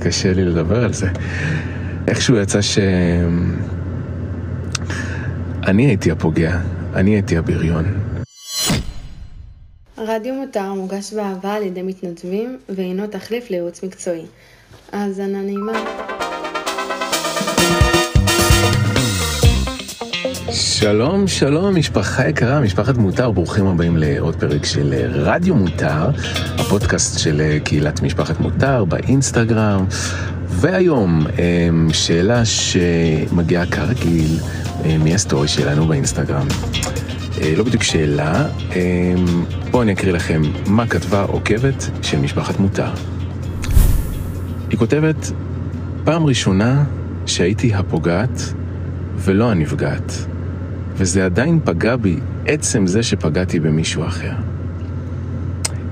קשה לי לדבר על זה. איכשהו יצא ש... אני הייתי הפוגע, אני הייתי הבריון. רדיו מותר מוגש באהבה על ידי מתנדבים ואינו תחליף לייעוץ מקצועי. האזנה נעימה. שלום, שלום, משפחה יקרה, משפחת מותר, ברוכים הבאים לעוד פרק של רדיו מותר, הפודקאסט של קהילת משפחת מותר באינסטגרם. והיום, אמ, שאלה שמגיעה כרגיל אה, מהסטורי שלנו באינסטגרם. אה, לא בדיוק שאלה, בואו אני אקריא לכם מה כתבה עוקבת של משפחת מותר. היא כותבת, פעם ראשונה שהייתי הפוגעת ולא הנפגעת, וזה עדיין פגע בי עצם זה שפגעתי במישהו אחר.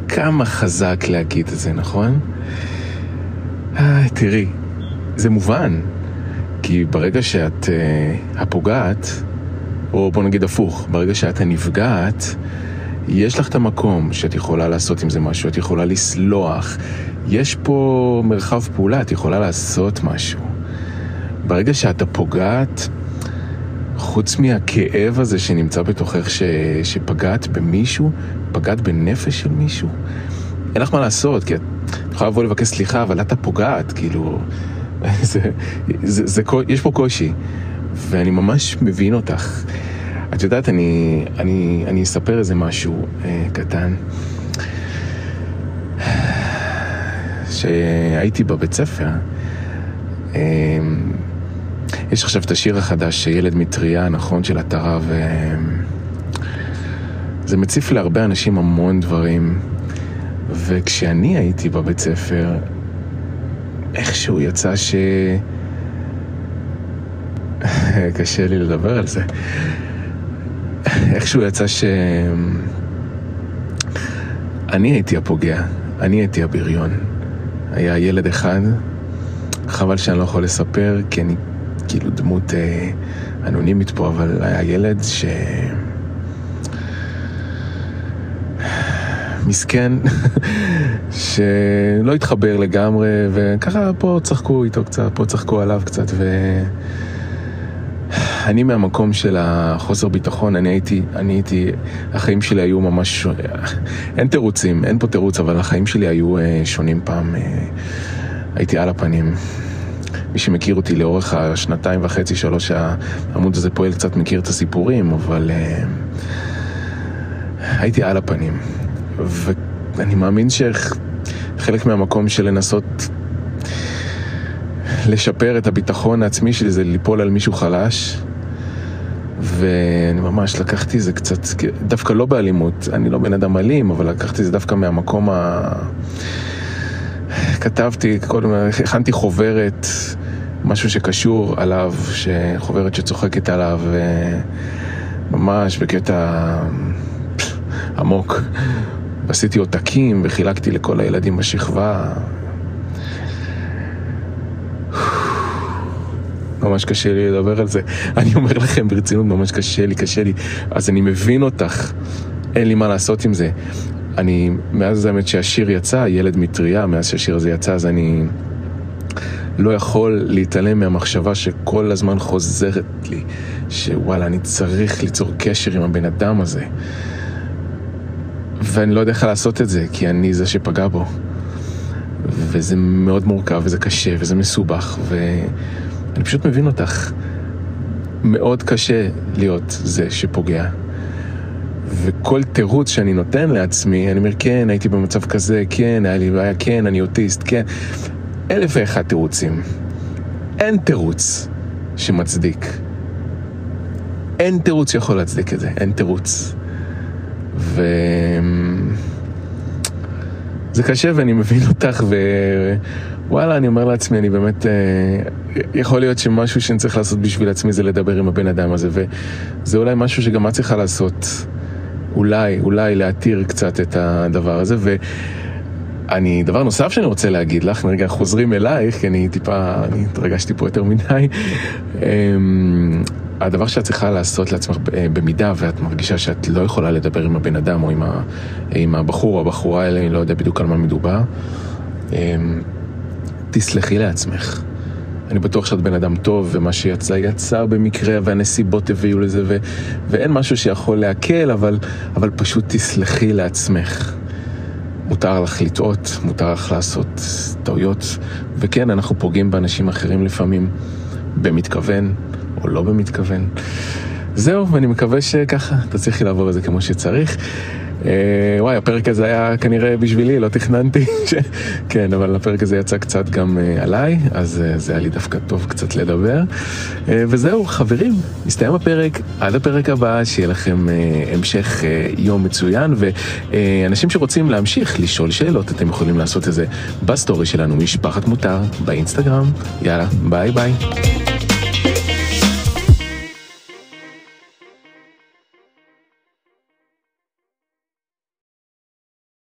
כמה חזק להגיד את זה, נכון? אה, תראי, זה מובן, כי ברגע שאת uh, הפוגעת, או בוא נגיד הפוך, ברגע שאת הנפגעת, יש לך את המקום שאת יכולה לעשות עם זה משהו, את יכולה לסלוח, יש פה מרחב פעולה, את יכולה לעשות משהו. ברגע שאת הפוגעת, חוץ מהכאב הזה שנמצא בתוכך ש... שפגעת במישהו, פגעת בנפש של מישהו, אין לך מה לעשות, כי את יכולה לבוא לבקש סליחה, אבל את הפוגעת, כאילו, זה, זה, זה, יש פה קושי, ואני ממש מבין אותך. את יודעת, אני, אני, אני אספר איזה משהו אה, קטן. שהייתי בבית ספר, אה, יש עכשיו את השיר החדש, ילד מטריה, נכון, של עטרה, וזה מציף להרבה אנשים המון דברים. וכשאני הייתי בבית ספר, איכשהו יצא ש... קשה לי לדבר על זה. איכשהו יצא ש... אני הייתי הפוגע, אני הייתי הבריון. היה ילד אחד, חבל שאני לא יכול לספר, כי אני כאילו דמות אה, אנונימית פה, אבל היה ילד ש... מסכן, שלא התחבר לגמרי, וככה פה צחקו איתו קצת, פה צחקו עליו קצת, ו... אני מהמקום של החוסר ביטחון, אני הייתי, אני הייתי, החיים שלי היו ממש, אין תירוצים, אין פה תירוץ, אבל החיים שלי היו אה, שונים פעם, אה, הייתי על הפנים. מי שמכיר אותי לאורך השנתיים וחצי, שלוש, העמוד הזה פועל קצת מכיר את הסיפורים, אבל uh, הייתי על הפנים. ואני מאמין שחלק מהמקום של לנסות לשפר את הביטחון העצמי שלי זה ליפול על מישהו חלש. ואני ממש לקחתי זה קצת, דווקא לא באלימות, אני לא בן אדם אלים, אבל לקחתי זה דווקא מהמקום ה... כתבתי, קודם הכנתי חוברת, משהו שקשור עליו, חוברת שצוחקת עליו, ממש בקטע עמוק. עשיתי עותקים וחילקתי לכל הילדים בשכבה. ממש קשה לי לדבר על זה. אני אומר לכם ברצינות, ממש קשה לי, קשה לי. אז אני מבין אותך, אין לי מה לעשות עם זה. אני, מאז האמת שהשיר יצא, ילד מטריה, מאז שהשיר הזה יצא, אז אני לא יכול להתעלם מהמחשבה שכל הזמן חוזרת לי, שוואלה, אני צריך ליצור קשר עם הבן אדם הזה. ואני לא יודע איך לעשות את זה, כי אני זה שפגע בו. וזה מאוד מורכב, וזה קשה, וזה מסובך, ואני פשוט מבין אותך. מאוד קשה להיות זה שפוגע. וכל תירוץ שאני נותן לעצמי, אני אומר, כן, הייתי במצב כזה, כן, היה לי בעיה, כן, אני אוטיסט, כן. אלף ואחד תירוצים. אין תירוץ שמצדיק. אין תירוץ שיכול להצדיק את זה, אין תירוץ. ו... זה קשה ואני מבין אותך ווואלה, אני אומר לעצמי, אני באמת, אה, יכול להיות שמשהו שאני צריך לעשות בשביל עצמי זה לדבר עם הבן אדם הזה וזה אולי משהו שגם את צריכה לעשות, אולי, אולי להתיר קצת את הדבר הזה ואני, דבר נוסף שאני רוצה להגיד לך, רגע חוזרים אלייך, כי אני טיפה, אני התרגשתי פה יותר מדי. אמ, הדבר שאת צריכה לעשות לעצמך אה, במידה ואת מרגישה שאת לא יכולה לדבר עם הבן אדם או עם, ה, עם הבחור או הבחורה האלה, אני לא יודע בדיוק על מה מדובר. אמ, תסלחי לעצמך. אני בטוח שאת בן אדם טוב, ומה שיצא יצא במקרה, והנסיבות הביאו לזה, ו- ואין משהו שיכול להקל, אבל, אבל פשוט תסלחי לעצמך. מותר לך לטעות, מותר לך לעשות טעויות, וכן, אנחנו פוגעים באנשים אחרים לפעמים, במתכוון או לא במתכוון. זהו, ואני מקווה שככה תצליחי לעבור את זה כמו שצריך. אה, וואי, הפרק הזה היה כנראה בשבילי, לא תכננתי. ש... כן, אבל הפרק הזה יצא קצת גם אה, עליי, אז אה, זה היה לי דווקא טוב קצת לדבר. אה, וזהו, חברים, הסתיים הפרק, עד הפרק הבא, שיהיה לכם אה, המשך אה, יום מצוין, ואנשים שרוצים להמשיך לשאול שאלות, אתם יכולים לעשות את זה בסטורי שלנו, משפחת מותר, באינסטגרם. יאללה, ביי ביי.